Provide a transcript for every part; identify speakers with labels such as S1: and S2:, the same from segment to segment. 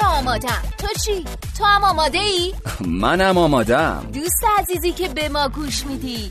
S1: که آمادم تو چی؟ تو هم آماده ای؟
S2: منم آمادم
S1: دوست عزیزی که به ما گوش میدی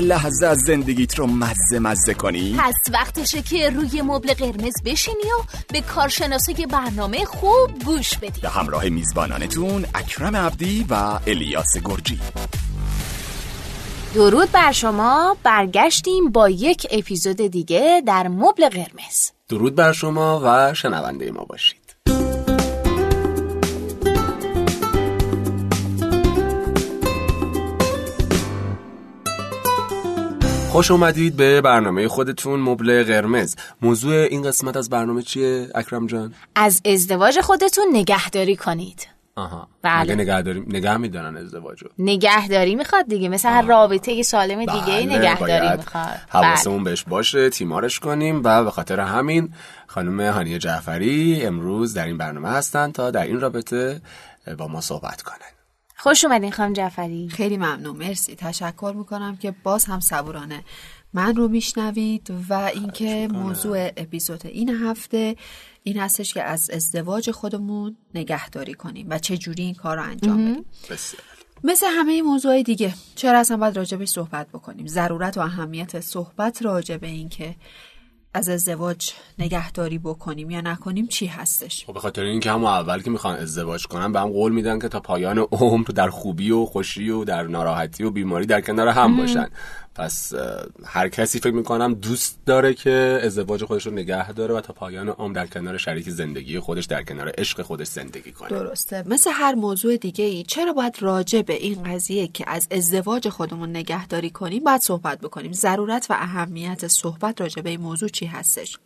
S2: لحظه از زندگیت رو مزه مزه کنی؟
S1: پس وقتشه که روی مبل قرمز بشینی و به کارشناسای برنامه خوب گوش بدی.
S2: به همراه میزبانانتون اکرم عبدی و الیاس گرجی.
S1: درود بر شما برگشتیم با یک اپیزود دیگه در مبل قرمز.
S3: درود بر شما و شنونده ما باشید. خوش اومدید به برنامه خودتون مبل قرمز. موضوع این قسمت از برنامه چیه؟ اکرم جان؟
S1: از ازدواج خودتون نگهداری کنید.
S3: آها.
S1: بله.
S3: مگه نگهداری نگه میدارن ازدواجو؟
S1: نگهداری می‌خواد دیگه. مثل هر رابطه سالم دیگه
S3: بله،
S1: نگهداری می‌خواد.
S3: حواسمون بهش باشه تیمارش کنیم و به خاطر همین خانم هانیه جعفری امروز در این برنامه هستن تا در این رابطه با ما صحبت کنن.
S1: خوش اومدین خانم جعفری.
S4: خیلی ممنون. مرسی. تشکر می‌کنم که باز هم صبورانه من رو میشنوید و اینکه موضوع اپیزود این هفته این هستش که از ازدواج خودمون نگهداری کنیم و چه جوری این کار رو انجام بدیم.
S3: بسیار.
S4: مثل همه موضوع دیگه چرا اصلا باید راجبش صحبت بکنیم؟ ضرورت و اهمیت صحبت راجع به این که از ازدواج نگهداری بکنیم یا نکنیم چی هستش؟
S3: خب به خاطر اینکه همون اول که می‌خوان ازدواج کنن به هم قول میدن که تا پایان عمر در خوبی و خوشی و در ناراحتی و بیماری در کنار هم باشن. پس هر کسی فکر می‌کنم دوست داره که ازدواج خودش رو نگه داره و تا پایان عمر در کنار شریک زندگی خودش در کنار عشق خودش زندگی کنه.
S4: درسته. مثل هر موضوع دیگه ای چرا باید راجع به این قضیه که از ازدواج خودمون نگهداری کنیم باید صحبت بکنیم؟ ضرورت و اهمیت صحبت راجع به این موضوع چی هستش.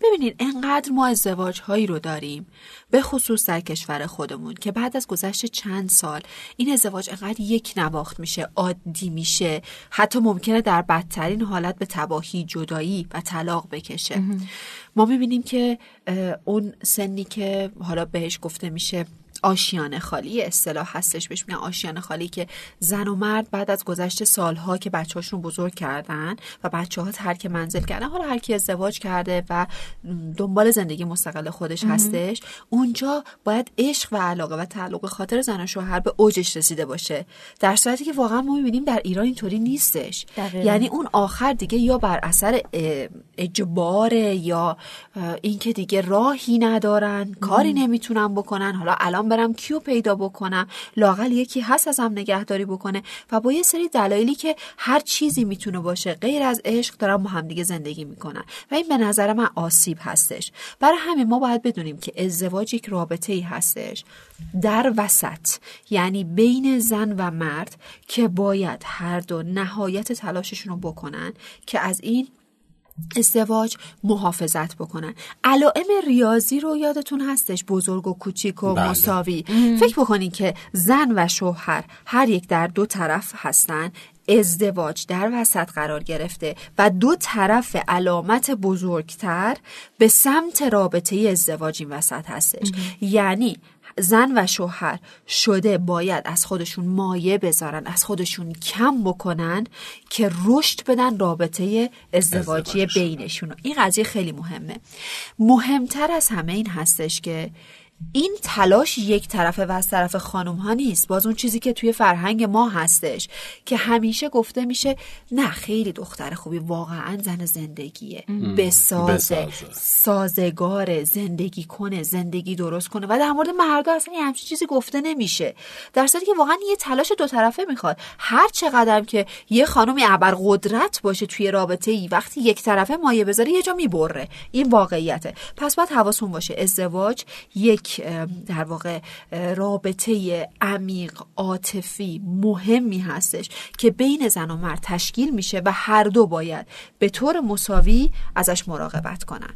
S4: ببینید انقدر ما ازدواج هایی رو داریم به خصوص در کشور خودمون که بعد از گذشت چند سال این ازدواج انقدر یک نواخت میشه عادی میشه. حتی ممکنه در بدترین حالت به تباهی جدایی و طلاق بکشه. ما می‌بینیم که اون سنی که حالا بهش گفته میشه آشیانه خالی اصطلاح هستش. بهش میگن آشیانه خالی که زن و مرد بعد از گذشت سالها که بچه‌هاشون بزرگ کردن و بچه ها ترک منزل کردن حالا هر کی ازدواج کرده و دنبال زندگی مستقل خودش هستش اونجا باید عشق و علاقه و تعلق خاطر زن و شوهر به اوجش رسیده باشه. در صورتی که واقعا ما می‌بینیم در ایران اینطوری نیستش.
S1: دقیقاً.
S4: یعنی اون آخر دیگه یا بر اثر اه، اجباره یا اینکه دیگه راهی ندارن کاری نمی‌تونن بکنن. حالا الان برم کیو پیدا بکنم؟ لاقل یکی هست ازم نگهداری بکنه و با یه سری دلایلی که هر چیزی می‌تونه باشه غیر از عشق دارن با همدیگه زندگی می‌کنن و این به نظر من آسیب هستش. برای همین ما باید بدونیم که ازدواج یک رابطه ای هستش. در وسط یعنی بین زن و مرد که باید هر دو نهایت تلاششون رو بکنن که از این ازدواج محافظت بکنن. علائم ریاضی رو یادتون هستش؟ بزرگ و کوچیک و
S3: بله.
S4: مساوی. فکر بکنین که زن و شوهر هر یک در دو طرف هستن ازدواج در وسط قرار گرفته و دو طرف علامت بزرگتر به سمت رابطه ازدواج این وسط هستش. یعنی زن و شوهر شده باید از خودشون مایه بذارن از خودشون کم بکنن که رشد بدن رابطه ازدواجی. بینشون این قضیه خیلی مهمه مهمتر از همه این هستش که این تلاش یک طرفه و از طرف خانم ها نیست. باز اون چیزی که توی فرهنگ ما هستش که همیشه گفته میشه نه خیلی دختر خوبی واقعا زن زندگیه. بسازه
S3: بسازه.
S4: سازگار زندگی کنه زندگی درست کنه. و در مورد مردا اصلا یه همچین چیزی گفته نمیشه. در صورتی که واقعا یه تلاش دو طرفه می‌خواد. هر چقدر که یه خانمی ابر قدرت باشه توی رابطه ای وقتی یک طرفه مایه بذاره یه جا می‌بره. این واقعیته. پس باید حواسون باشه. ازدواج یک اه، در واقع رابطه عمیق عاطفی مهمی هستش که بین زن و مرد تشکیل میشه و هر دو باید به طور مساوی ازش مراقبت کنن.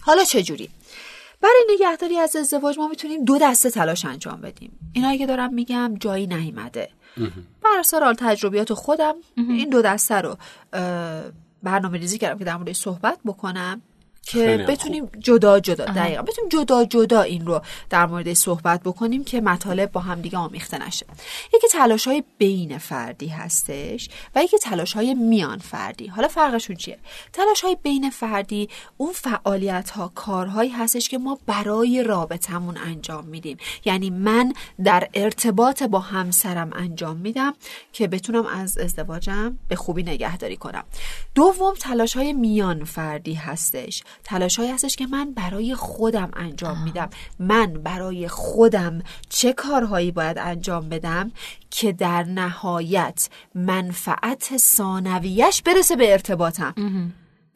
S4: حالا چجوری؟ برای نگهداری از ازدواج ما می‌تونیم دو دسته تلاش انجام بدیم. اینایی که دارم میگم جایی نیامده بر اساس تجربیات خودم این دو دسته رو برنامه ریزی کردم که در موردش صحبت بکنم. که بتونیم جدا جدا دقیقا بتونیم جدا جدا این رو در مورد صحبت بکنیم که مطالب با هم دیگه آمیخته نشه. یکی تلاش های بین فردی هستش و یکی تلاش های میان فردی. حالا فرقشون چیه؟ تلاش های بین فردی اون فعالیت ها کارهایی هستش که ما برای رابطمون انجام میدیم. یعنی من در ارتباط با همسرم انجام میدم که بتونم از ازدواجم به خوبی نگهداری کنم. دوم تلاش های میان فردی هستش. تلاش هستش که من برای خودم انجام میدم. من برای خودم چه کارهایی باید انجام بدم که در نهایت منفعت ثانویش برسه به ارتباطم.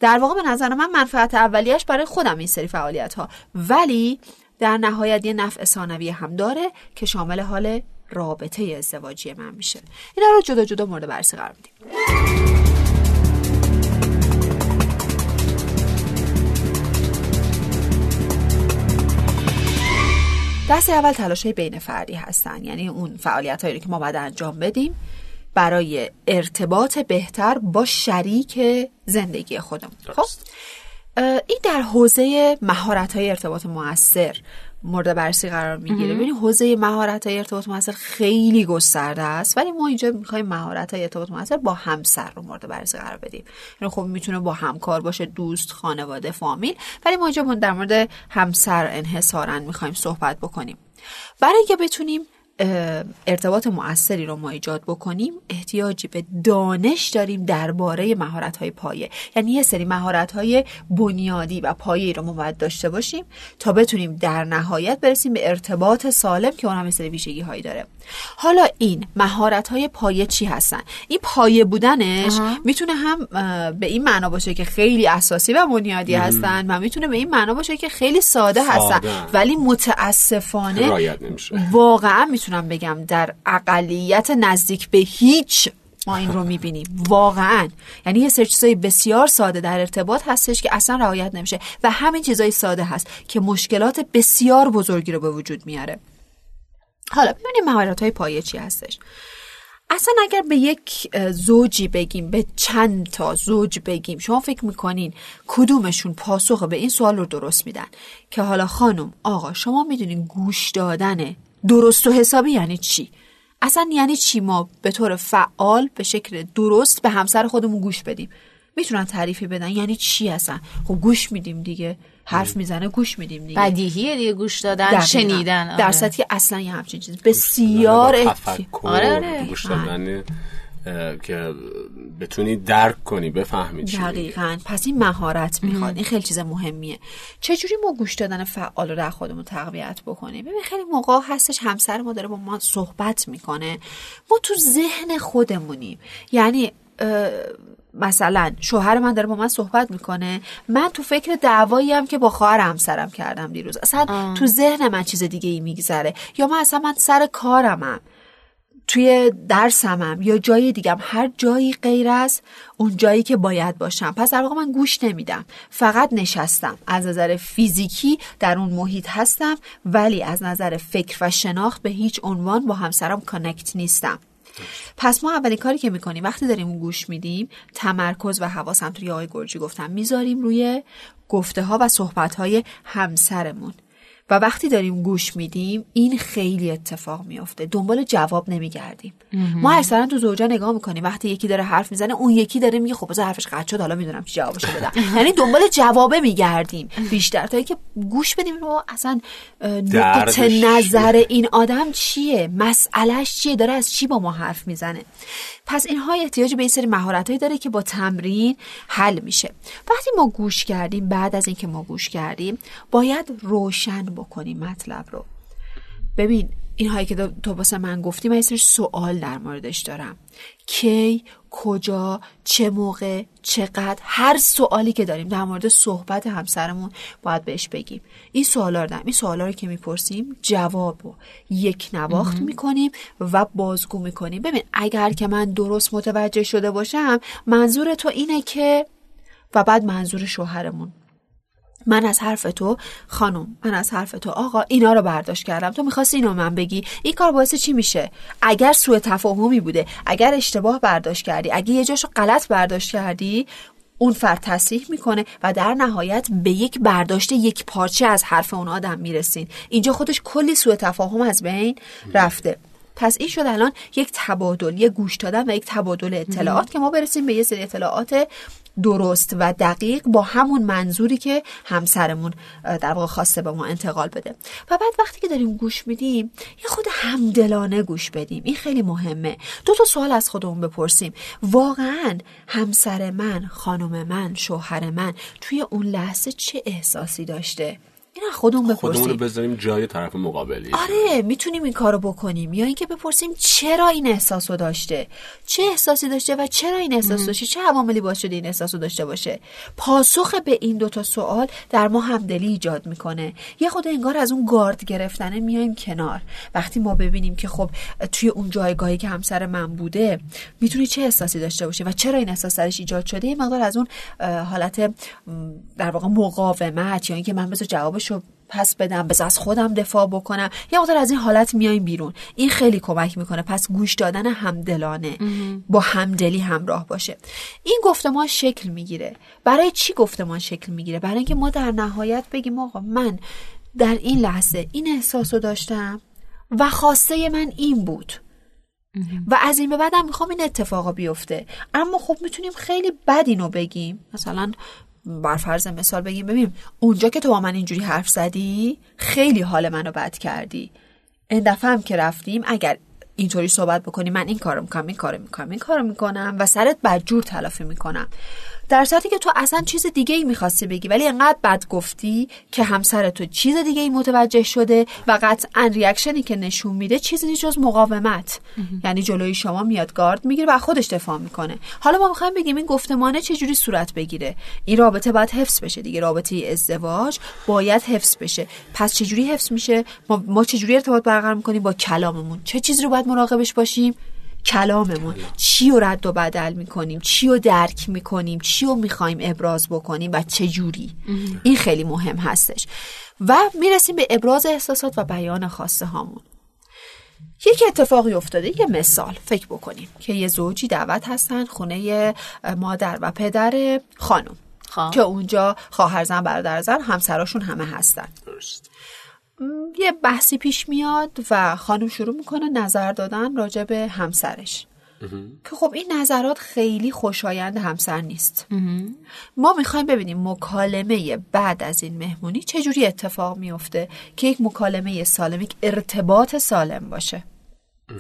S4: در واقع به نظر من منفعت اولیش برای خودم این سری فعالیت ها ولی در نهایت یه نفع ثانوی هم داره که شامل حال رابطه ازدواجی من میشه. اینا رو جدا جدا مورد بررسی قرار میدیم. دست اول تلاش های بین فردی هستن. یعنی اون فعالیت هایی که ما باید انجام بدیم برای ارتباط بهتر با شریک زندگی خودمون. خب؟ این در حوزه مهارت های ارتباط موثر مورد بررسی قرار می‌گیره. ببینید حوزه مهارت های ارتباط موثر خیلی گسترده است ولی ما اینجا می‌خوایم مهارت های ارتباط موثر با همسر رو مورد بررسی قرار بدیم. یعنی خب می‌تونه با همکار باشه دوست خانواده فامیل ولی ما اینجا در مورد همسر انحصارا می‌خوایم صحبت بکنیم. برای اینکه بتونیم ارتباط مؤثری رو ما ایجاد بکنیم احتیاجی به دانش داریم درباره مهارت های پایه. یعنی یه سری مهارت های بنیادی و پایه رو ما باید داشته باشیم تا بتونیم در نهایت برسیم به ارتباط سالم که اون هم سری ویژگی هایی داره. حالا این مهارت های پایه چی هستن؟ این پایه بودنش می‌تونه هم به این معنا باشه که خیلی اساسی و بنیادی هستن و می‌تونه به این معنا باشه که خیلی ساده, هستن. ولی متاسفانه واقعا می‌تونم بگم در اقلیت نزدیک به هیچ ما این رو می‌بینیم. واقعا. یعنی یه سری چیزای بسیار ساده در ارتباط هستش که اصلا رعایت نمیشه و همین چیزای ساده هست که مشکلات بسیار بزرگی رو به وجود میاره. حالا ببینیم مهارت های پایه چی هستش. اصلا اگر به یک زوجی بگیم به چند تا زوج بگیم شما فکر می‌کنین کدومشون پاسخ به این سوال رو درست میدن؟ که حالا خانم آقا شما می‌دونین گوش دادن درست و حسابی یعنی چی؟ اصلا یعنی چی ما به طور فعال به شکل درست به همسر خودمون گوش بدیم؟ می‌تونن تعریفی بدن؟ یعنی چی اصلا؟ خب گوش میدیم دیگه. حرف می‌زنه گوش میدیم دیگه.
S1: بدیهیه دیگه گوش دادن شنیدن.
S4: آره. در سطحی اصلا یه همچین چیز بسیار
S3: آره آره. گوش دادن. که بتونی درک کنی بفهمی چی
S4: دقیقا. پس این مهارت می‌خواد. این خیلی چیز مهمیه. چجوری ما گوش دادن فعال رو در خودمون تقویت بکنیم؟ ببین خیلی موقع هستش همسر ما داره با ما صحبت می‌کنه. ما تو ذهن خودمونیم. یعنی مثلا شوهر من داره با من صحبت می‌کنه. من تو فکر دعوایی هم که با خواهر همسرم کردم دیروز. اصلا تو ذهن من چیز دیگه ای میگذره. یا من اصلا من سر کارمم. توی درسمم یا جای دیگم هر جایی غیر از اون جایی که باید باشم. پس در واقع من گوش نمیدم. فقط نشستم. از نظر فیزیکی در اون محیط هستم ولی از نظر فکر و شناخت به هیچ عنوان با همسرم کانکت نیستم. پس ما اولین کاری که می‌کنیم وقتی داریم گوش میدیم تمرکز و حواسم توی آقای گرجی گفتم می‌ذاریم روی گفته ها و صحبت های همسرمون. و وقتی داریم گوش میدیم این خیلی اتفاق میافته. دنبال جواب نمیگردیم. ما اکثرا تو زوجا نگاه می‌کنیم. وقتی یکی داره حرف می‌زنه اون یکی داره میگه خب حرفش قطع شد حالا می‌دونم چی جوابشو بدم. یعنی دنبال جوابه میگردیم. بیشتر تا که گوش بدیم. و اصلا نقطه نظر این آدم چیه؟ مسئلهش چیه؟ داره از چی با ما حرف می‌زنه؟ پس اینها احتیاج به این سری مهارتهایی داره که با تمرین حل میشه. وقتی ما گوش کردیم بعد از اینکه ما گوش کردیم باید روشن بکنیم مطلب رو. ببین این هایی که تو واسه من گفتی من سری سوال در موردش دارم. کی کجا چه موقع چقدر؟ هر سوالی که داریم در مورد صحبت همسرمون باید بهش بگیم. این سوالا رو دارم. این سوالا رو که می‌پرسیم جواب رو. یک نواخت می‌کنیم و بازگو می‌کنیم. ببین اگر که من درست متوجه شده باشم منظور تو اینه که و بعد منظور شوهرمون. من از حرف تو خانم من از حرف تو آقا اینا رو برداشت کردم. تو می‌خواستی اینو من بگی؟ این کار باعث چی میشه؟ اگر سوء تفاهمی بوده اگر اشتباه برداشت کردی اگه یه جاشو غلط برداشت کردی اون فرد تصریح می‌کنه و در نهایت به یک برداشت یک پارچه از حرف اون آدم می‌رسین. اینجا خودش کلی سوء تفاهم از بین رفته. پس این شد الان یک تبادل یک گوش دادن و یک تبادل اطلاعات که ما برسیم به یه سری اطلاعات درست و دقیق با همون منظوری که همسرمون در واقع خواسته به ما انتقال بده. و بعد وقتی که داریم گوش میدیم یه خود همدلانه گوش بدیم. این خیلی مهمه. دو تا سوال از خودمون بپرسیم. واقعا همسر من خانم من شوهر من توی اون لحظه چه احساسی داشته؟ اینا خودمون بپرسیم
S3: خودمون بذاریم جای طرف مقابلی.
S4: آره می‌تونیم این کارو بکنیم. یا اینکه بپرسیم چرا این احساس رو داشته؟ چه احساسی داشته و چرا این احساس داشته؟ چه عواملی باعث شده این احساس رو داشته باشه؟ پاسخ به این دوتا سوال در ما همدلی ایجاد می‌کنه. یه خود انگار از اون گارد گرفتنه میایم کنار. وقتی ما ببینیم که خب توی اون جایگاهی که همسر من بوده می‌تونی چه احساسی داشته باشه و چرا این احساس درش ایجاد شده؟ یه مقدار از اون حالت در واقع مقاومت یا اینکه من بذار جوابش رو پس بدم بذار از خودم دفاع بکنم. یه مقدار از این حالت میایم بیرون. این خیلی کمک می‌کنه. پس گوش دادن همدلانه. با همدلی همراه باشه. این گفتمان شکل می‌گیره. برای چی گفتمان شکل می‌گیره؟ برای اینکه ما در نهایت بگیم آقا من در این لحظه این احساس رو داشتم و خواسته من این بود. و از این به بعدم می‌خوام این اتفاقا بیفته. اما خب می‌تونیم خیلی بد اینو بگیم. مثلا بر فرض مثال بگیم ببین اونجا که تو با من اینجوری حرف زدی خیلی حال منو بد کردی. این دفعه هم که رفتیم اگر اینطوری صحبت بکنی من این کارو می‌کنم این کارو می‌کنم این کارو می‌کنم و سرت بدجور تلافی می‌کنم. در صورتی که تو اصلا چیز دیگه ای می‌خواستی بگی ولی انقدر بد گفتی که همسر تو چیز دیگه ای متوجه شده و قطعا ریاکشنی که نشون میده چیزی نیست جز مقاومت. یعنی جلوی شما میاد گارد می‌گیره و خودش دفاع می‌کنه. حالا ما می‌خوایم بگیم این گفتمانه چجوری صورت بگیره. این رابطه باید حفظ بشه دیگه. رابطه ازدواج باید حفظ بشه. پس چجوری حفظ میشه؟ ما, ما چجوری ارتباط برقرار می‌کنیم با کلاممون؟ چه چیزی رو باید مراقبش باشیم؟ کلاممون. چی رو رد و بدل می‌کنیم؟ چی رو درک می‌کنیم؟ چی رو می‌خوایم ابراز بکنیم و چه جوری؟ این خیلی مهم هستش. و می‌رسیم به ابراز احساسات و بیان خواسته هامون. یک اتفاقی افتاده یه مثال. فکر بکنیم که یه زوجی دعوت هستن خونه مادر و پدر خانم.
S1: خب.
S4: که اونجا خواهر زن برادر زن همسراشون همه هستن.
S3: درست.
S4: یه بحثی پیش میاد و خانم شروع می‌کنه نظر دادن راجع به همسرش. که خب این نظرات خیلی خوشایند همسر نیست. ما می‌خوایم ببینیم مکالمه بعد از این مهمونی چجوری اتفاق میفته که یک مکالمه سالم یک ارتباط سالم باشه.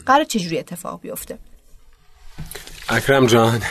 S4: قرار چجوری اتفاق بیفته؟
S3: اکرم جان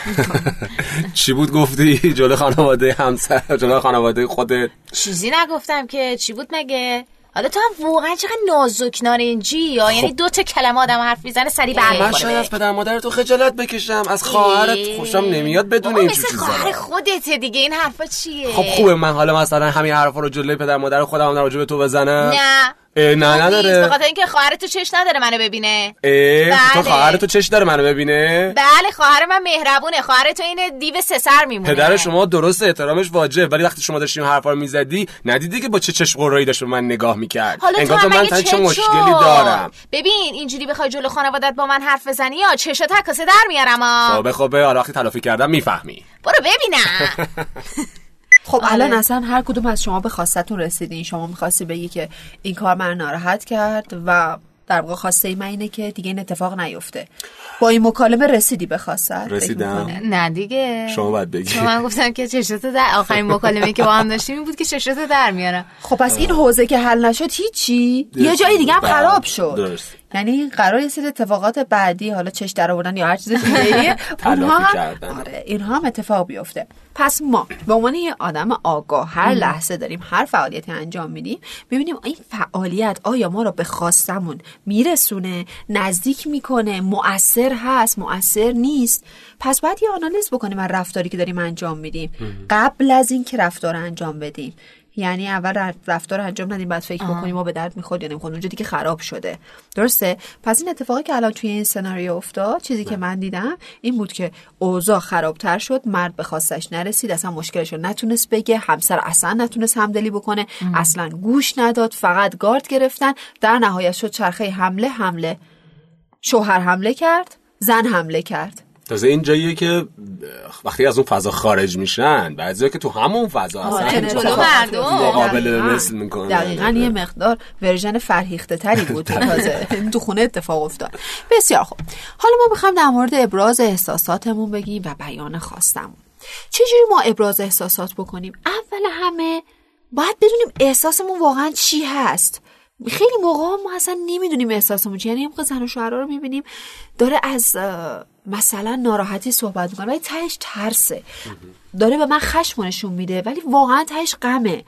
S3: چی بود گفتی؟ جلو خانواده همسر جلو خانواده خودت.
S1: چیزی نگفتم که چی بود مگه؟ حالا تو هم واقعا چقدر نازک نارنجی یا؟ یعنی دو تا کلمه آدم حرف می‌زنه سری
S3: من
S1: برمیخوره.
S3: شاید از پدر مادر تو خجالت بکشم. از خواهرت خوشم نمیاد بدون
S1: مثل
S3: چیزا.
S1: خواهر خودته دیگه. این حرفا چیه؟
S3: خب خوبه. من حالا مثلا همین حرفا رو جلوی پدر مادر خودم هم راجع به تو بزنم.
S1: نه.
S3: نه
S1: خوب نیست، به
S3: نداره
S1: خاطر اینکه خواهر تو چش نداره منو ببینه.
S3: اه، تو
S1: بله.
S3: خواهر تو چش داره منو ببینه؟
S1: بله خواهر من مهربونه. خواهر تو این دیو سه سر میمونه.
S3: پدر شما درست احترامش واجب ولی وقتی شما داشتیم حرفا رو می‌زدی ندیدی که با چه چشم قرایی داشت به من نگاه می‌کرد.
S1: حالا
S3: انگار تو من چه مشکلی؟ دارم.
S1: ببین اینجوری بخوای جلو خانوادت با من حرف بزنی یا چشات تکاسه در میارم ها
S3: خوبه خوبه حالا وقتی تلافی کردم می‌فهمی.
S1: برو ببینم.
S4: خب
S1: آره.
S4: الان اصلا هر کدوم از شما به خواستتون رسیدین. شما می‌خواستی بگی که این کار من ناراحت کرد و در واقع خواسته من اینه که دیگه این اتفاق نیفته. با این مکالمه رسیدی به خواستت؟
S3: رسیدم.
S1: نه دیگه.
S3: شما باید بگی.
S1: چون من گفتم که چشاتو در آخرین مکالمه که با هم داشتیم این بود که چشاتو در میارم.
S4: خب پس این حوزه که حل نشد هیچی؟ یه جای دیگه هم خراب شد.
S3: درست.
S4: یعنی قرار یه سری اتفاقات بعدی حالا چش در آوردن یا هر چیز دیگه اونها هم. آره اینها هم اتفاق بیفته. پس ما به عنوان یه آدم آگاه هر لحظه داریم هر فعالیتی انجام میدیم ببینیم این فعالیت آیا ما رو به خواستمون میرسونه نزدیک می‌کنه مؤثر هست مؤثر نیست؟ پس باید یه آنالیز بکنیم از رفتاری که داریم انجام میدیم. قبل از اینکه رفتار انجام بدیم. یعنی اول رفتار انجام ندیم بعد فکر بکنیم ما به درد می‌خورد یا نمی‌خورد اونجا دیگه خراب شده. درسته؟ پس این اتفاقی که الان توی این سناریو افتاد چیزی که من دیدم این بود که اوضاع خرابتر شد مرد به خواستش نرسید اصلا مشکلش رو نتونست بگه همسر اصلا نتونست همدلی بکنه اصلا گوش نداد فقط گارد گرفتن در نهایت شد چرخه حمله حمله. شوهر حمله کرد زن حمله کرد.
S3: تازه این جاییه که وقتی از اون فضا خارج میشن بعضی که تو همون فضا
S1: آره،
S3: اصلا
S1: جلو مردم.
S3: مقابله. مثل می‌کنن.
S4: دقیقا یه مقدار ورژن فرهیخته تری بود تازه تو خونه اتفاق افتاد. بسیار خوب. حالا ما می‌خوایم در مورد ابراز احساساتمون بگیم و بیان خواستمون. چجوری ما ابراز احساسات بکنیم؟ اول همه باید بدونیم احساسمون واقعا چی هست. خیلی موقع ما اصلا نمی‌دونیم احساسمون چی یعنی زن و شوهرها رو می‌بینیم داره از مثلا ناراحتی صحبت می‌کنه ولی تهش ترسه. داره به من خشم نشون میده ولی واقعا تهش غمه.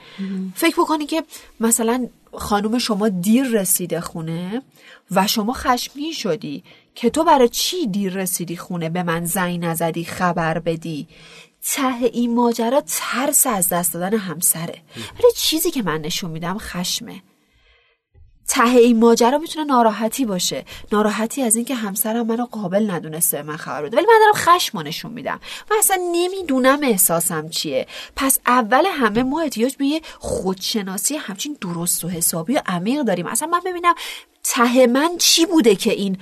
S4: فکر بکنی که مثلا خانم شما دیر رسیده خونه و شما خشمگین شدی که تو برای چی دیر رسیدی خونه به من زنگ نزدی خبر بدی؟ ته این ماجرا ترس از دست دادن همسره. ولی چیزی که من نشون میدم خشمه. ته این ماجرا می‌تونه ناراحتی باشه. ناراحتی از اینکه همسرم منو قابل ندونسته به من خبر بده. ولی من دارم خشم نشون میدم. من اصلا نمی‌دونم احساسم چیه. پس اول همه ما احتیاج به یه خودشناسی همچین درست و حسابی و عمیق داریم. اصلا من ببینم ته من چی بوده که این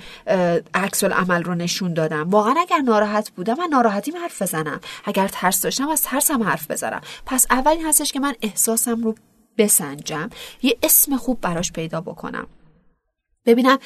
S4: عکس عمل رو نشون دادم؟ واقعا اگر ناراحت بودم من ناراحتیم حرف بزنم. اگر ترس داشتم از ترسم حرف بزنم. پس اول این هستش که من احساسم رو بسنجم. یه اسم خوب براش پیدا بکنم. ببینم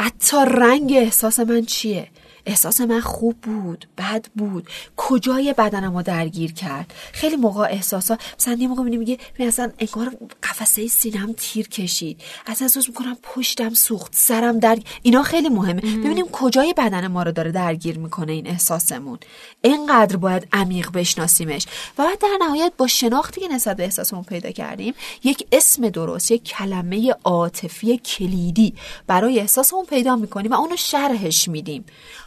S4: حتی رنگ احساس من چیه؟ احساس من خوب بود بد بود. کجای بدنم رو درگیر کرد؟ خیلی موقع احساسا مثلا یه موقع میگه اصلا انگار قفسه سینم تیر کشید. از احساس می‌کنم پشتم سوخت سرم در اینا خیلی مهمه. ببینیم کجای بدن ما رو داره درگیر می‌کنه این احساسمون. اینقدر باید عمیق بشناسیمش. و بعد در نهایت با شناختی که نسبت به احساسمون پیدا کردیم یک اسم درست یک کلمه عاطفی کلیدی برای احساسمون پیدا می‌کنیم و اونو شرحش میدیم.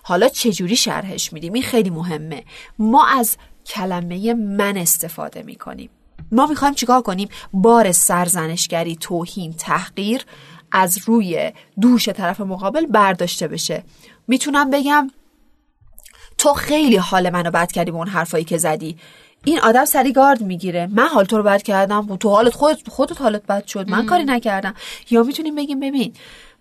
S4: حالا چجوری شرحش میدیم؟ این خیلی مهمه. ما از کلمه من استفاده می‌کنیم. ما می‌خوایم چیکار کنیم؟ بار سرزنشگری توهین تحقیر از روی دوش طرف مقابل برداشته بشه. می‌تونم بگم تو خیلی حال منو بد کردی با اون حرفایی که زدی. این آدم سری گارد می‌گیره. من حال تو رو بد کردم. تو حالت خودت خودت حالت بد شد. من کاری نکردم. یا می‌تونیم بگیم ببین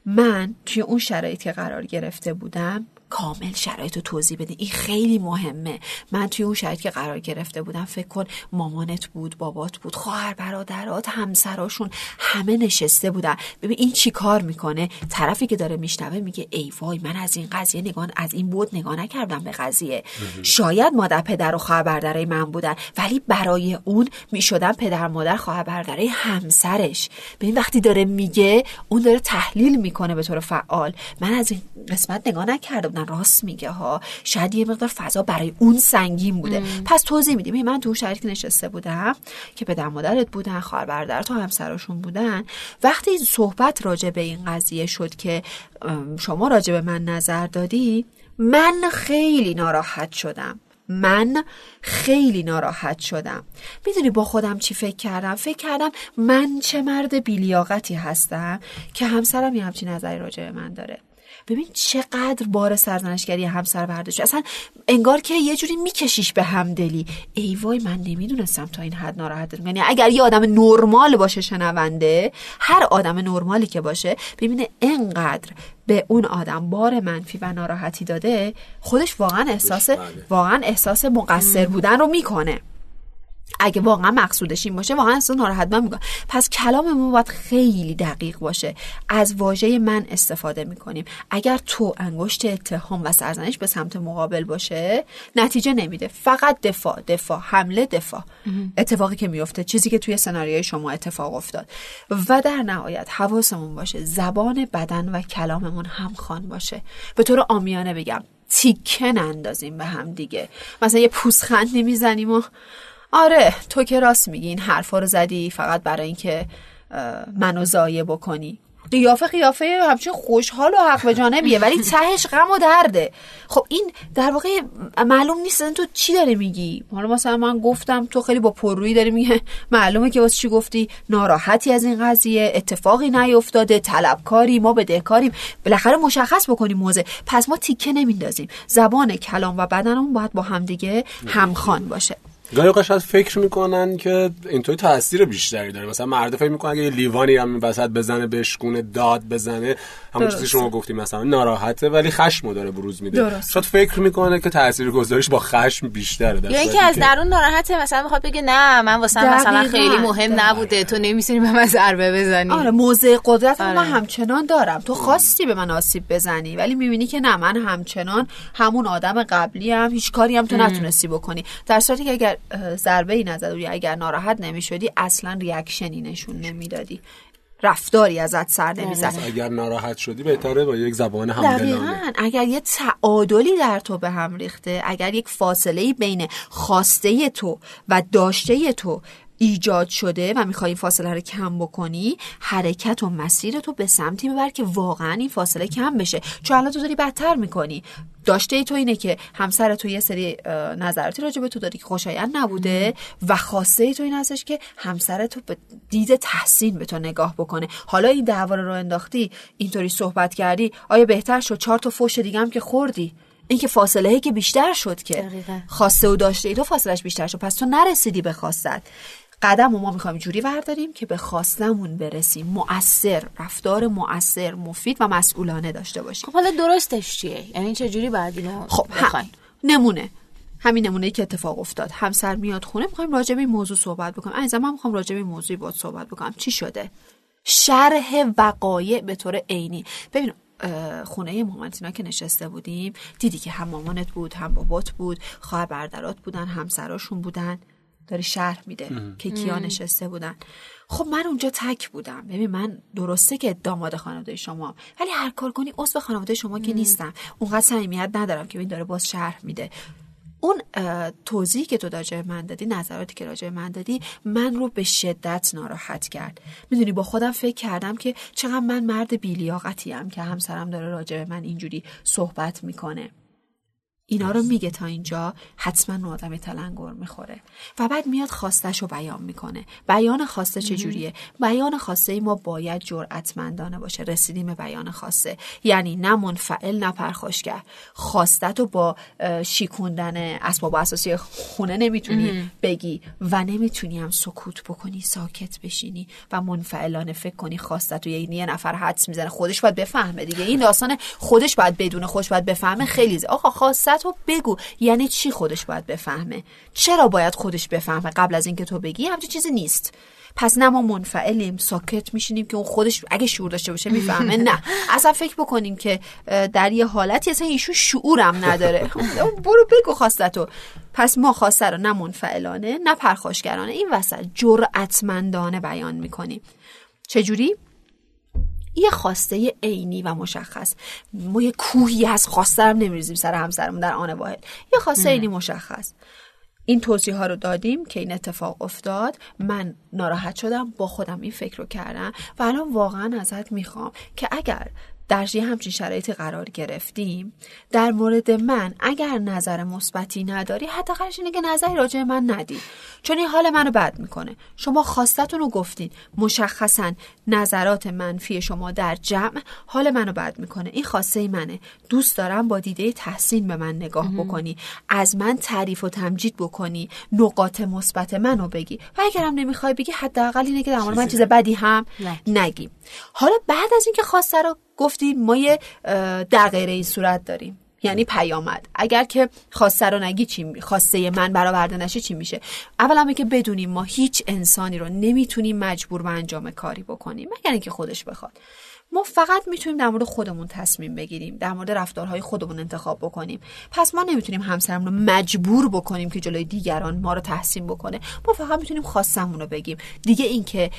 S4: من توی اون شرایط که قرار گرفته بودم کامل شرایط رو توضیح بده این خیلی مهمه. من توی اون شرایط که قرار گرفته بودم فکر کن مامانت بود بابات بود خواهر برادرات همسراشون همه نشسته بودن. ببین این چی کار می‌کنه؟ طرفی که داره میشنوه میگه ای وای من از این قضیه نگاه از این بود نگاه نکردم به قضیه. شاید مادر پدر و خواهر برادرای من بودن ولی برای اون می‌شدن پدر مادر خواهر برادرای همسرش. ببین وقتی داره میگه اون داره تحلیل می‌کنه به طور فعال. من از این قسمت نگاه نکرده راست میگه ها. شاید یه مقدار فضا برای اون سنگین بوده. پس توضیح میدیم. من تو که نشسته بودم که پدر مادرت بودن خواهر برادر تو همسراشون بودن وقتی صحبت راجع به این قضیه شد که شما راجع به من نظر دادی من خیلی ناراحت شدم. من خیلی ناراحت شدم. می‌دونی با خودم چی فکر کردم؟ فکر کردم من چه مرد بیلیاقتی هستم که همسرم یه همچین نظری راجع به من داره. ببین چقدر بار سرزنشگری همسر برداشت اصلا انگار که یه جوری میکشیش به همدلی. ای وای من نمی‌دونستم تا این حد ناراحت یعنی اگر یه آدم نرمال باشه شنونده هر آدم نرمالی که باشه ببینه انقدر به اون آدم بار منفی و ناراحتی داده خودش واقعا احساس
S3: بله.
S4: واقعا احساس مقصر بودن رو می‌کنه. اگه واقعا مقصودش این باشه واقعا اصلا ناراحت من می‌کنه پس کلاممون باید خیلی دقیق باشه. از واژه من استفاده می‌کنیم. اگر تو انگشت اتهام و سرزنش به سمت مقابل باشه نتیجه نمیده. فقط دفاع دفاع حمله دفاع. اتفاقی که میفته چیزی که توی سناریوی شما اتفاق افتاد. و در نهایت حواسمون باشه زبان بدن و کلاممون همخوان باشه. به طور آمیانه بگم تیکه نندازیم به هم دیگه. مثلا یه پوزخند نمی‌زنیم و آره تو که راست میگی این حرفا رو زدی فقط برای اینکه منو ضایع بکنی. قیافه قیافه همچین خوشحال و حق به جانبیه ولی تهش غم و درده. خب این در واقع معلوم نیست تو چی داره میگی؟ حالا مثلا من گفتم تو خیلی با پررویی داری میگه معلومه که واسه چی گفتی؟ ناراحتی از این قضیه اتفاقی نیفتاده طلبکاری ما بدهکاریم. بالاخره مشخص بکنیم موزه پس ما تیکه نمیندازیم. زبان کلام و بدنمون باید با همدیگه همخوان باشه.
S3: گاهی اوقات شاید فکر می‌کنن که اینطوری تاثیر بیشتری داره. مثلا مرد فکر می‌کنن اگه یه لیوانی هم وسط بزنه بشکونه داد بزنه همون چیزی شما گفتیم مثلا ناراحته ولی خشمو داره بروز میده. شاید فکر می‌کنه که تاثیر گذاریش با خشم بیشتره.
S1: یا اینکه
S3: صورتی
S1: از درون ناراحته مثلا می‌خواد بگه نه من واسه مثلا خیلی مهم
S4: دقیقاً.
S1: نبوده تو نمی‌تونی به من ضربه بزنی.
S4: آره موضع قدرت رو
S1: آره.
S4: من همچنان دارم. تو خواستی به من آسیب بزنی ولی می‌بینی که نه من همچنان همون آدم قبلی هم هیچ کاری هم تو نتونستی بکنی. در صورتی که اگر ضربه ای نزد یا اگر ناراحت نمی‌شدی اصلا ریاکشنی نشون نمی‌دادی. رفتاری ازت سر نمی‌زد
S3: اگر ناراحت شدی بهتره با یک زبان همدلانه
S4: اگر یه تعادلی در تو به هم ریخته اگر یک فاصله بین خواسته تو و داشته تو ایجاد شده و می‌خوای این فاصله رو کم بکنی حرکت و مسیر تو به سمتی ببر که واقعا این فاصله کم بشه. چون الان تو داری بدتر می‌کنی. داشته تو اینه که همسر تو یه سری نظراتی راجع به تو داری که خوشایند نبوده و خواسته تو این هستش که همسر تو به دید تحسین به تو نگاه بکنه. حالا این دعوا رو انداختی اینطوری صحبت کردی آیا بهتر شد؟ چهار تا فوش دیگه هم که خوردی. این که فاصله ای که بیشتر شد که
S1: دقیقاً.
S4: خواسته و داشته ای تو فاصلش بیشتر شد. پس تو نرسیدی به خواستت. قدم و ما می‌خوایم جوری برداریم که به خواستمون برسیم. مؤثر رفتار مؤثر مفید و مسئولانه داشته باشیم.
S1: خب حالا درستش چیه؟ یعنی چه جوری باید اینو
S4: خب هم نمونه. همین نمونه که اتفاق افتاد. همسر میاد خونه می‌خوایم راجع به این موضوع صحبت بکنیم. عزیزم من می‌خوام راجع به این موضوعی باید صحبت بکنم. چی شده؟ شرح وقایع به طور عینی. ببین خونه مامانتینا که نشسته بودیم دیدی که هم مامانت بود هم بابات بود خواهر برادرات بودن همسراشون بودن. داری شرح میده که کیا نشسته بودن. خب من اونجا تک بودم. ببین من درسته که داماد خانواده شما ولی هر کار کنی عضو خانواده شما که نیستم اونقدر صمیمیت ندارم که این داره باز شرح میده. اون توضیحی که تو راجع به من دادی نظراتی که راجع به من دادی من رو به شدت ناراحت کرد. می‌دونی با خودم فکر کردم که چقدر من مرد بیلیاقتیم که همسرم داره راجع به من اینجوری صحبت می‌کنه. اینا رو میگه تا اینجا. حتما اون آدم تلنگر می‌خوره. و بعد میاد خواستش رو بیان می‌کنه. بیان خواسته چجوریه؟ بیان خواسته ای ما باید جرأتمندانه باشه. رسیدیم به بیان خواسته. یعنی نه منفعل نه پرخاشگر. خواستت رو با شیکوندن اسباب اساسی خونه نمی‌تونی بگی و نمی‌تونی هم سکوت بکنی ساکت بشینی و منفعلانه فکر کنی خواستت رو یه یه نفر حدس می‌زنه خودش باید بفهمه دیگه. این داستان خودش باید بدونه خودش باید بفهمه. خیلی آقا خواستت رو بگو. یعنی چی خودش باید بفهمه؟ چرا باید خودش بفهمه قبل از اینکه تو بگی؟ همچین چیزی نیست. پس نه ما منفعلیم. ساکت میشینیم که اون خودش اگه شعور داشته باشه می‌فهمه. نه. اصلا فکر بکنیم که در یه حالتی اصلا ایشون شعورم نداره. برو بگو خواستتو. پس ما خواسته رو نه منفعلانه نه پرخاشگرانه این وسط جرأتمندانه بیان می‌کنیم. چجوری؟ یه خواسته عینی و مشخص. ما یه کوهی از خواسته رو نمیریزیم سر همسرمون در آن واحد. یه خواسته عینی مشخص. این توضیح ها رو دادیم که این اتفاق افتاد. من ناراحت شدم با خودم این فکر رو کردم و الان واقعا ازت می‌خوام که اگر در یه همچین شرایطی قرار گرفتیم در مورد من اگر نظر مثبتی نداری حداقلش اینه که نظری راجع به من ندی. چون این حال منو بد می‌کنه. شما خواستتون رو گفتین. مشخصا نظرات منفی شما در جمع حال منو بد می‌کنه. این خواسته منه. دوست دارم با دیده تحسین به من نگاه بکنی. از من تعریف و تمجید بکنی. نقاط مثبت منو بگی. و اگرم نمی‌خوای بگی حداقل اینه که در مورد من چیز بدی هم نگی. حالا بعد از اینکه خواسته رو گفتیم ما یه در غیر این صورت داریم. یعنی پیامد. اگر که خواسته رو نگی چی خواسته من برآورده نشه چی میشه؟ اولا که بدونیم ما هیچ انسانی رو نمی‌تونیم مجبور به انجام کاری بکنیم مگر اینکه خودش بخواد. ما فقط می‌تونیم در مورد خودمون تصمیم بگیریم در مورد رفتارهای خودمون انتخاب بکنیم. پس ما نمی‌تونیم همسرمون رو مجبور بکنیم که جلوی دیگران ما رو تحسین بکنه. ما فقط می‌تونیم خواستمون رو بگیم. دیگه اینکه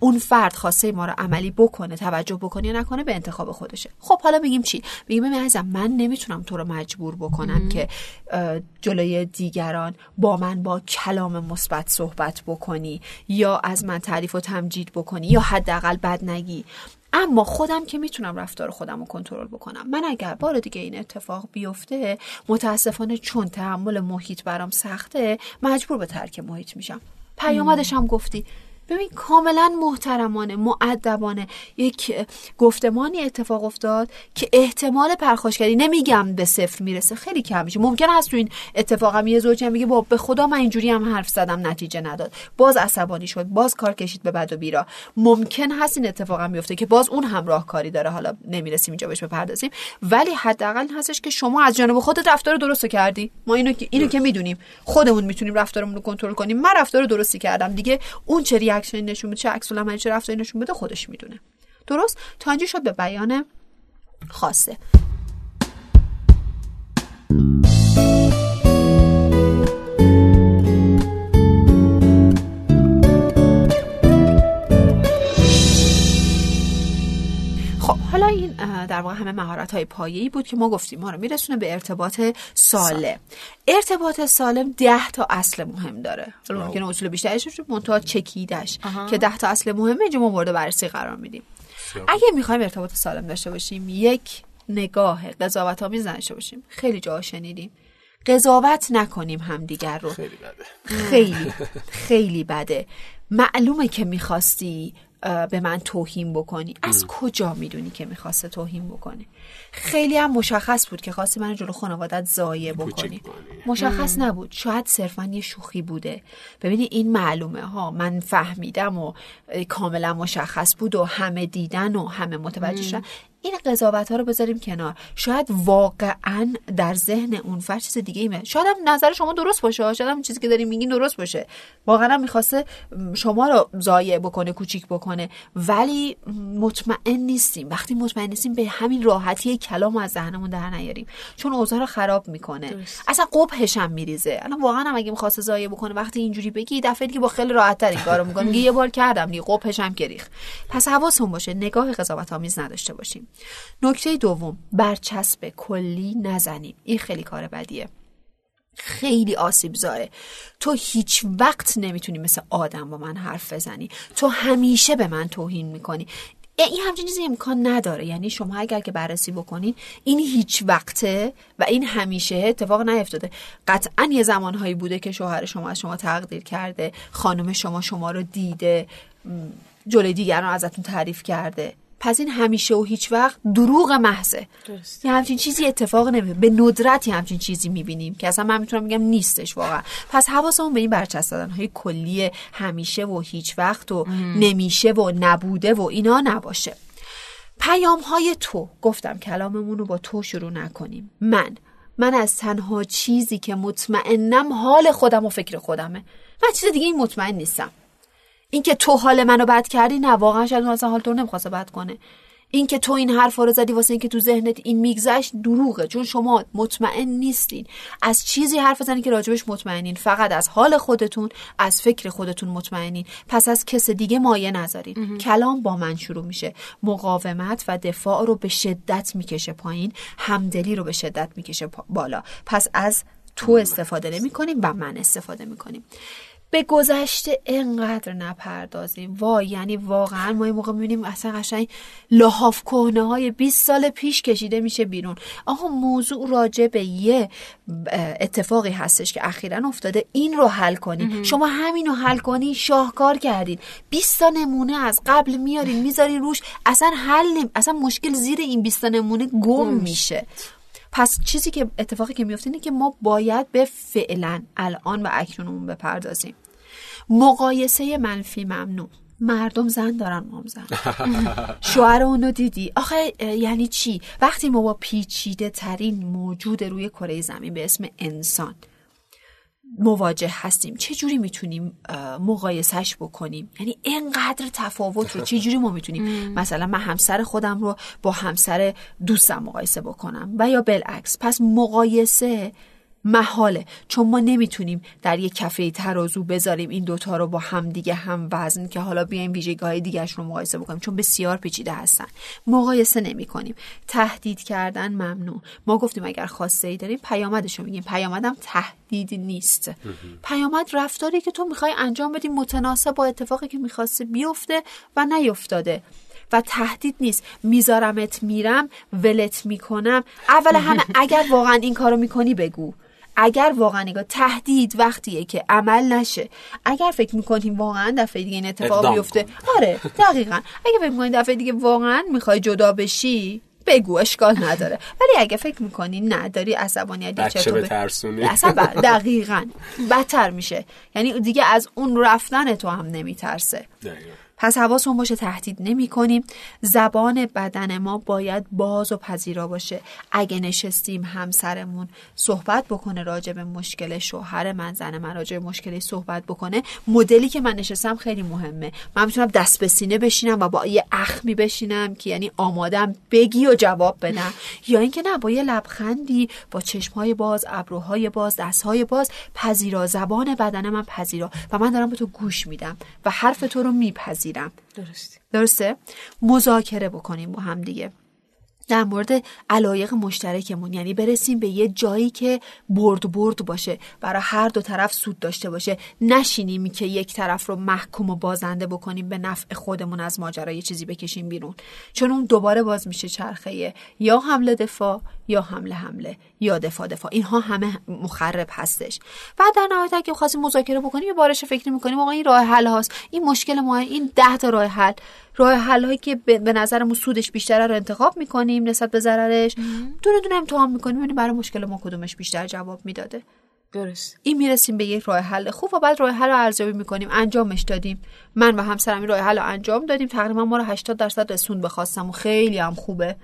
S4: اون فرد خواسته ما رو عملی بکنه توجه بکنه یا نکنه به انتخاب خودشه. خب حالا بگیم چی؟ بگیم ببین من نمی‌تونم تو رو مجبور بکنم که جلوی دیگران با من با کلام مثبت صحبت بکنی یا از من تعریف و تمجید بکنی یا حداقل بد نگی. اما خودم که می‌تونم رفتار خودم رو کنترل بکنم. من اگر بار دیگه این اتفاق بیفته متاسفانه چون تحمل محیط برام سخته مجبور به ترک محیط میشم. پیامدش هم گفتی ببین کاملا محترمانه معدبانه یک گفتمانی اتفاق افتاد که احتمال پرخاشگری نمیگم به صفر می‌رسه خیلی کم میشه. ممکن هست تو این اتفاق هم یه زوجی هم بگه با به خدا من اینجوری هم حرف زدم نتیجه نداد. باز عصبانی شد باز کار کشید به بد و بیرا. ممکن هست این اتفاق هم بیفته که باز اون هم راهکاری داره. حالا نمی‌رسیم اینجا بهش بپردازیم. ولی حداقل هستش که شما از جانب خودت رفتار درست کردی. ما اینو که اینو که می‌دونیم. خودمون می‌تونیم رفتارمون رو کنترل کنیم. من رفتار درستی کردم. دیگه اون چه ریاکشنی نشون بده چه عکس العملی چه رفتاری نشون بده خودش می‌دونه. درست؟ تا اینجا شد به بیان خاصه. واقع همه مهارت های پایه‌ای بود که ما گفتیم ما رو میرسونه به ارتباط سالم. ارتباط سالم ده تا اصل مهم داره. حالا ممکنه اصول بیشتری باشه منتها چکیدش که ده تا اصل مهمه اینجا ما مورد بررسی قرار میدیم. اگه می‌خوایم ارتباط سالم داشته باشیم یک نگاه قضاوت آمیز داشته باشیم. خیلی جا شنیدیم. قضاوت نکنیم همدیگر رو.
S3: خیلی بده.
S4: خیلی خیلی بده. معلومه که می‌خواستی به من توهین بکنی. از کجا می‌دونی که می‌خواسته توهین بکنی خیلی هم مشخص بود که خواستی من جلو خانوادت زایه بکنی. مشخص نبود. شاید صرفا یه شوخی بوده. ببینی این معلومه ها. من فهمیدم و کاملا مشخص بود و همه دیدن و همه متوجه شدن. این قضاوت ها رو بذاریم کنار. شاید واقعا در ذهن اون فرد چیز دیگه ایمه. شاید هم نظر شما درست باشه. شاید هم چیزی که داریم میگین درست باشه. واقعا هم می‌خواسته شما رو ضایع بکنه کوچیک بکنه. ولی مطمئن نیستیم. وقتی مطمئن نیستیم به همین راحتی کلام از ذهنمون در نیاریم. چون اوضاع رو خراب می‌کنه. درست. اصلا قبحش هم میریزه. الان واقعا هم اگه می‌خواسته ضایع بکنه وقتی اینجوری بگی دفعه دیگه با خیلی راحت تر این کارو می‌کنه. یه بار کردم دیگه قبحش هم گریخ پس حواسمون باشه نگاه قضاوت آمیز نداشته باشیم. نکته دوم برچسب کلی نزنیم. این خیلی کار بدیه. خیلی آسیب زاره تو هیچ وقت نمی‌تونی مثل آدم با من حرف بزنی. تو همیشه به من توهین می‌کنی. این همچین چیزی امکان نداره. یعنی شما اگر که بررسی بکنین این هیچ وقته و این همیشه اتفاق نیفتاده. قطعا یه زمانهایی بوده که شوهر شما از شما تقدیر کرده خانم شما شما رو دیده جلوی دیگران ازتون تعریف کرده. پس این همیشه و هیچ وقت دروغ محضه. یه همچین چیزی اتفاق نمیفته به ندرت همچین چیزی می‌بینیم که اصلا من می‌تونم بگم نیستش واقعا. پس حواسمون به این برچسب دادن های کلی همیشه و هیچ وقت و نمیشه و نبوده و اینا نباشه. پیام های تو گفتم کلاممون رو با تو شروع نکنیم. من من از تنها چیزی که مطمئنم حال خودم و فکر خودمه. من چیز دیگه این مطمئن نیستم. اینکه تو حال منو بد کردی نه واقعا شاید اون اصلا حال تو نمی‌خواسته بد کنه. اینکه تو این حرف رو زدی واسه اینکه تو ذهنت این میگذشت دروغه چون شما مطمئن نیستین. از چیزی حرف بزنین که راجبش مطمئنین. فقط از حال خودتون از فکر خودتون مطمئنین. پس از کس دیگه مایه نذارین. کلام با من شروع میشه. مقاومت و دفاع رو به شدت می‌کشه پایین. همدلی رو به شدت می‌کشه بالا. پس از تو استفاده نمی کنیم و من استفاده می‌کنیم. به گذشته انقدر نپردازیم. وای یعنی واقعا ما این موقع می‌بینیم اصلا قشنگ لحاف کهنه های 20 سال پیش کشیده میشه بیرون. آقا موضوع راجع به یه اتفاقی هستش که اخیرا افتاده. این رو حل کنی شما همین رو حل کنی شاهکار کردین. 20 تا نمونه از قبل میارین می‌ذارین روش. اصلا حل نیم اصلا مشکل زیر این 20 نمونه گم میشه. پس چیزی که اتفاقی که میفته اینه که ما باید به فعلا الان و اکنونمون بپردازیم. مقایسه منفی ممنوع. مردم زن دارن مام زن. شوهر اونو دیدی؟ آخه یعنی چی؟ وقتی ما با پیچیده ترین موجود روی کره زمین به اسم انسان مواجه هستیم چه جوری می‌تونیم مقایسش بکنیم؟ یعنی اینقدر تفاوت رو چه جوری ما می‌تونیم؟ مثلا من همسر خودم رو با همسر دوستم مقایسه بکنم. و یا بالعکس پس مقایسه محاله. چون ما نمی‌تونیم در یک کفه ترازو بذاریم این دوتا رو با هم دیگه هم وزن که حالا بیایم ویژگی های دیگهش رو مقایسه بکنیم. چون بسیار پیچیده هستن. مقایسه نمی کنیم تهدید کردن ممنوع. ما گفتیم اگر خواسته ای داریم پیامدش رو میگیم. پیامدم تهدید نیست. پیامد رفتاری که تو می‌خوای انجام بدی متناسب با اتفاقی که می‌خواسته بیفته و نیفتاده. و تهدید نیست. میذارمت میرم ولت می‌کنم. اول همه اگر واقعا این کارو می‌کنی بگو. اگر واقعا نگاه تهدید وقتیه که عمل نشه. اگر فکر می‌کنیم واقعا دفعه دیگه این اتفاق بیفته آره دقیقا. اگه فکر می‌کنی دفعه دیگه واقعا می‌خوای جدا بشی بگو اشکال نداره. ولی اگه فکر می‌کنی نه داری عصبانیت
S3: بچه
S4: و
S3: به ترسونی
S4: اصلا دقیقا. بدتر میشه. یعنی دیگه از اون رفتن تو هم نمیترسه.
S3: دقیقاً.
S4: پس حواسمون باشه تهدید نمی کنیم. زبان بدن ما باید باز و پذیرا باشه. اگه نشستیم همسرمون صحبت بکنه راجع به مشکل شوهر من زن من راجع به مشکلی صحبت بکنه مدلی که من نشستم خیلی مهمه. من می‌تونم دست به سینه بشینم و با یه اخمی بشینم که یعنی آمادم بگی و جواب بدم. یا اینکه نه با یه لبخندی با چشمهای باز ابروهای باز دستهای باز پذیرا. زبان بدن من پذیرا و من دارم به تو گوش میدم و حرف تو رو میپذیرم.
S1: درست
S4: درسته؟ مذاکره بکنیم با هم دیگه. در مورد علایق مشترکمون یعنی برسیم به یه جایی که برد برد باشه برای هر دو طرف سود داشته باشه. نشینیم که یک طرف رو محکوم و بازنده بکنیم به نفع خودمون از ماجرا یه چیزی بکشیم بیرون. چون اون دوباره باز میشه چرخه یا حمله دفاع یا حمله حمله یا دفاع دفاع. اینها همه مخرب هستش. بعد در نهایت اگه خواستیم مذاکره بکنیم یه بارش فکر می‌کنیم آقا این راه حل هاست. این مشکل ما این ده تا راه حل. راه حل هایی که به به نظرمون سودش بیشتره رو انتخاب می‌کنیم نسبت به ضررش. دونه دونه امتحان می‌کنیم ببینیم برای مشکل ما کدومش بیشتر جواب می‌داده.
S1: درست.
S4: این می‌رسیم به یک راه حل خوب و بعد راه حل رو ارزیابی می‌کنیم. انجامش دادیم. من و همسرم این راه حل رو انجام دادیم. تقریبا ما رو 80 درصد رسون بخواستم و خیلی هم خوبه.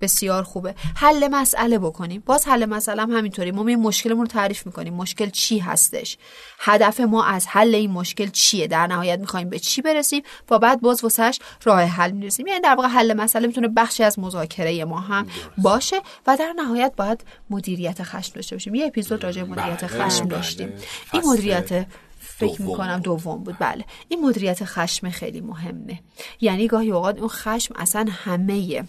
S4: بسیار خوبه. حل مسئله بکنیم. باز حل مسئله هم همینطوری. ما این مشکلمون رو تعریف می‌کنیم. مشکل چی هستش؟ هدف ما از حل این مشکل چیه؟ در نهایت می‌خوایم به چی برسیم؟ و بعد باز واسش راه حل می‌رسیم. یعنی در واقع حل مسئله می‌تونه بخشی از مذاکره ما هم باشه و در نهایت باید مدیریت خشم داشته باشیم. یه اپیزود راجع به مدیریت
S3: بله،
S4: خشم
S3: بله.
S4: داشتیم. این مدیریت فکر می‌کنم. دوم بود. بله. این مدیریت خشم خیلی مهمه. یعنی گاهی اوقات اون خشم اصلا همه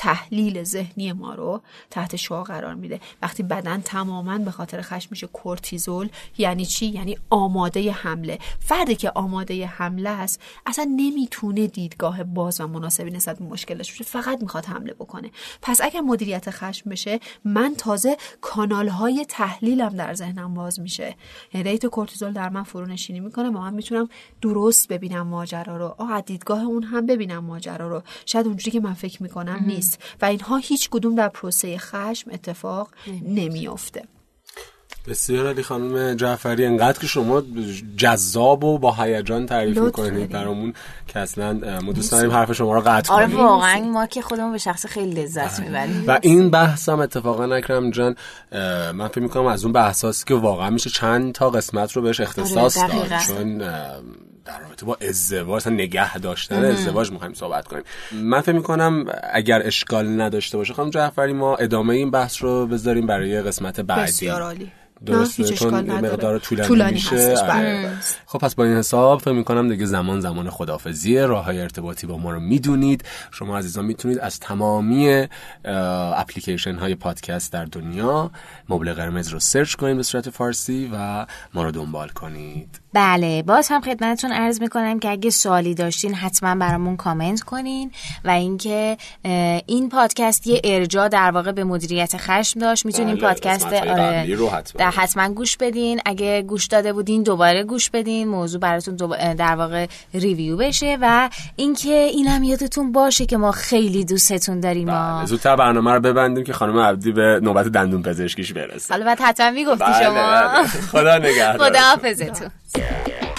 S4: تحلیل ذهنی ما رو تحت شعا قرار میده. وقتی بدن تماما به خاطر خشم میشه کورتیزول یعنی چی؟ یعنی آماده حمله. فردی که آماده حمله است اصلا نمی‌تونه دیدگاه باز و مناسبی نسبت به مشکلش بشه فقط می‌خواد حمله بکنه. پس اگر مدیریت خشم بشه من تازه کانال های تحلیلم در ذهنم باز میشه. یعنی ریت کورتیزول در من فرو نشینی می‌کنه. و من می‌تونم درست ببینم ماجرا رو. آه دیدگاه اون هم ببینم ماجرا رو. شاید اونجوری که من فکر می‌کنم نیست. و اینها هیچ کدوم در پروسه خشم اتفاق نمیافته.
S3: بسیار علی خانم جعفری انقدر که شما جذاب و با هیجان تعریف می‌کنید. برامون که اصلا ما دوست داریم حرف شما رو قطع
S1: آره
S3: کنیم.
S1: واقعا ما که خودمون به شخص خیلی لذت می‌بریم.
S3: و این بحث هم اتفاقا اکرم جان من فکر می‌کنم از اون بحث هاست که واقعا میشه چند تا قسمت رو بهش اختصاص
S1: آره،
S3: داد. چون در رابطه با ازدواج اصلا نگه داشتن ازدواج می‌خوایم صحبت کنیم. من فکر می‌کنم اگر اشکال نداشته باشه خانم جعفری ما ادامه این بحث رو بذاریم برای قسمت بعدی.
S4: بسیار عالی.
S3: درسته؟ چون. مقدار طولانی,
S4: طولانی
S3: میشه. آره. خب پس با این حساب فکر می‌کنم دیگه زمان زمان خدافزیه راه های ارتباطی با ما رو می‌دونید. شما عزیزان می‌تونید از تمامی اپلیکیشن های پادکست در دنیا مبل قرمز رو سرچ کنید به صورت فارسی و ما رو دنبال کنید.
S1: بله باز هم خدمتتون عرض می‌کنم که اگه سوالی داشتین حتما برامون کامنت کنین و اینکه این پادکست یه ارجاع در واقع به مدیریت خشم داشت. می‌تونین
S3: بله،
S1: پادکست آره،. در حتما گوش بدین. اگه گوش داده بودین دوباره گوش بدین. موضوع براتون در واقع ریویو بشه و اینکه اینم یادتون باشه که ما خیلی دوستتون داریم
S3: بله زودتر برنامه رو ببندیم که خانم عبدی به نوبت دندون پزشکیش برسه.
S1: حالا بعد حتما می‌گفتی
S3: بله،
S1: شما.
S3: بله. خدا نگهدار.
S1: خدا حافظتون Yeah.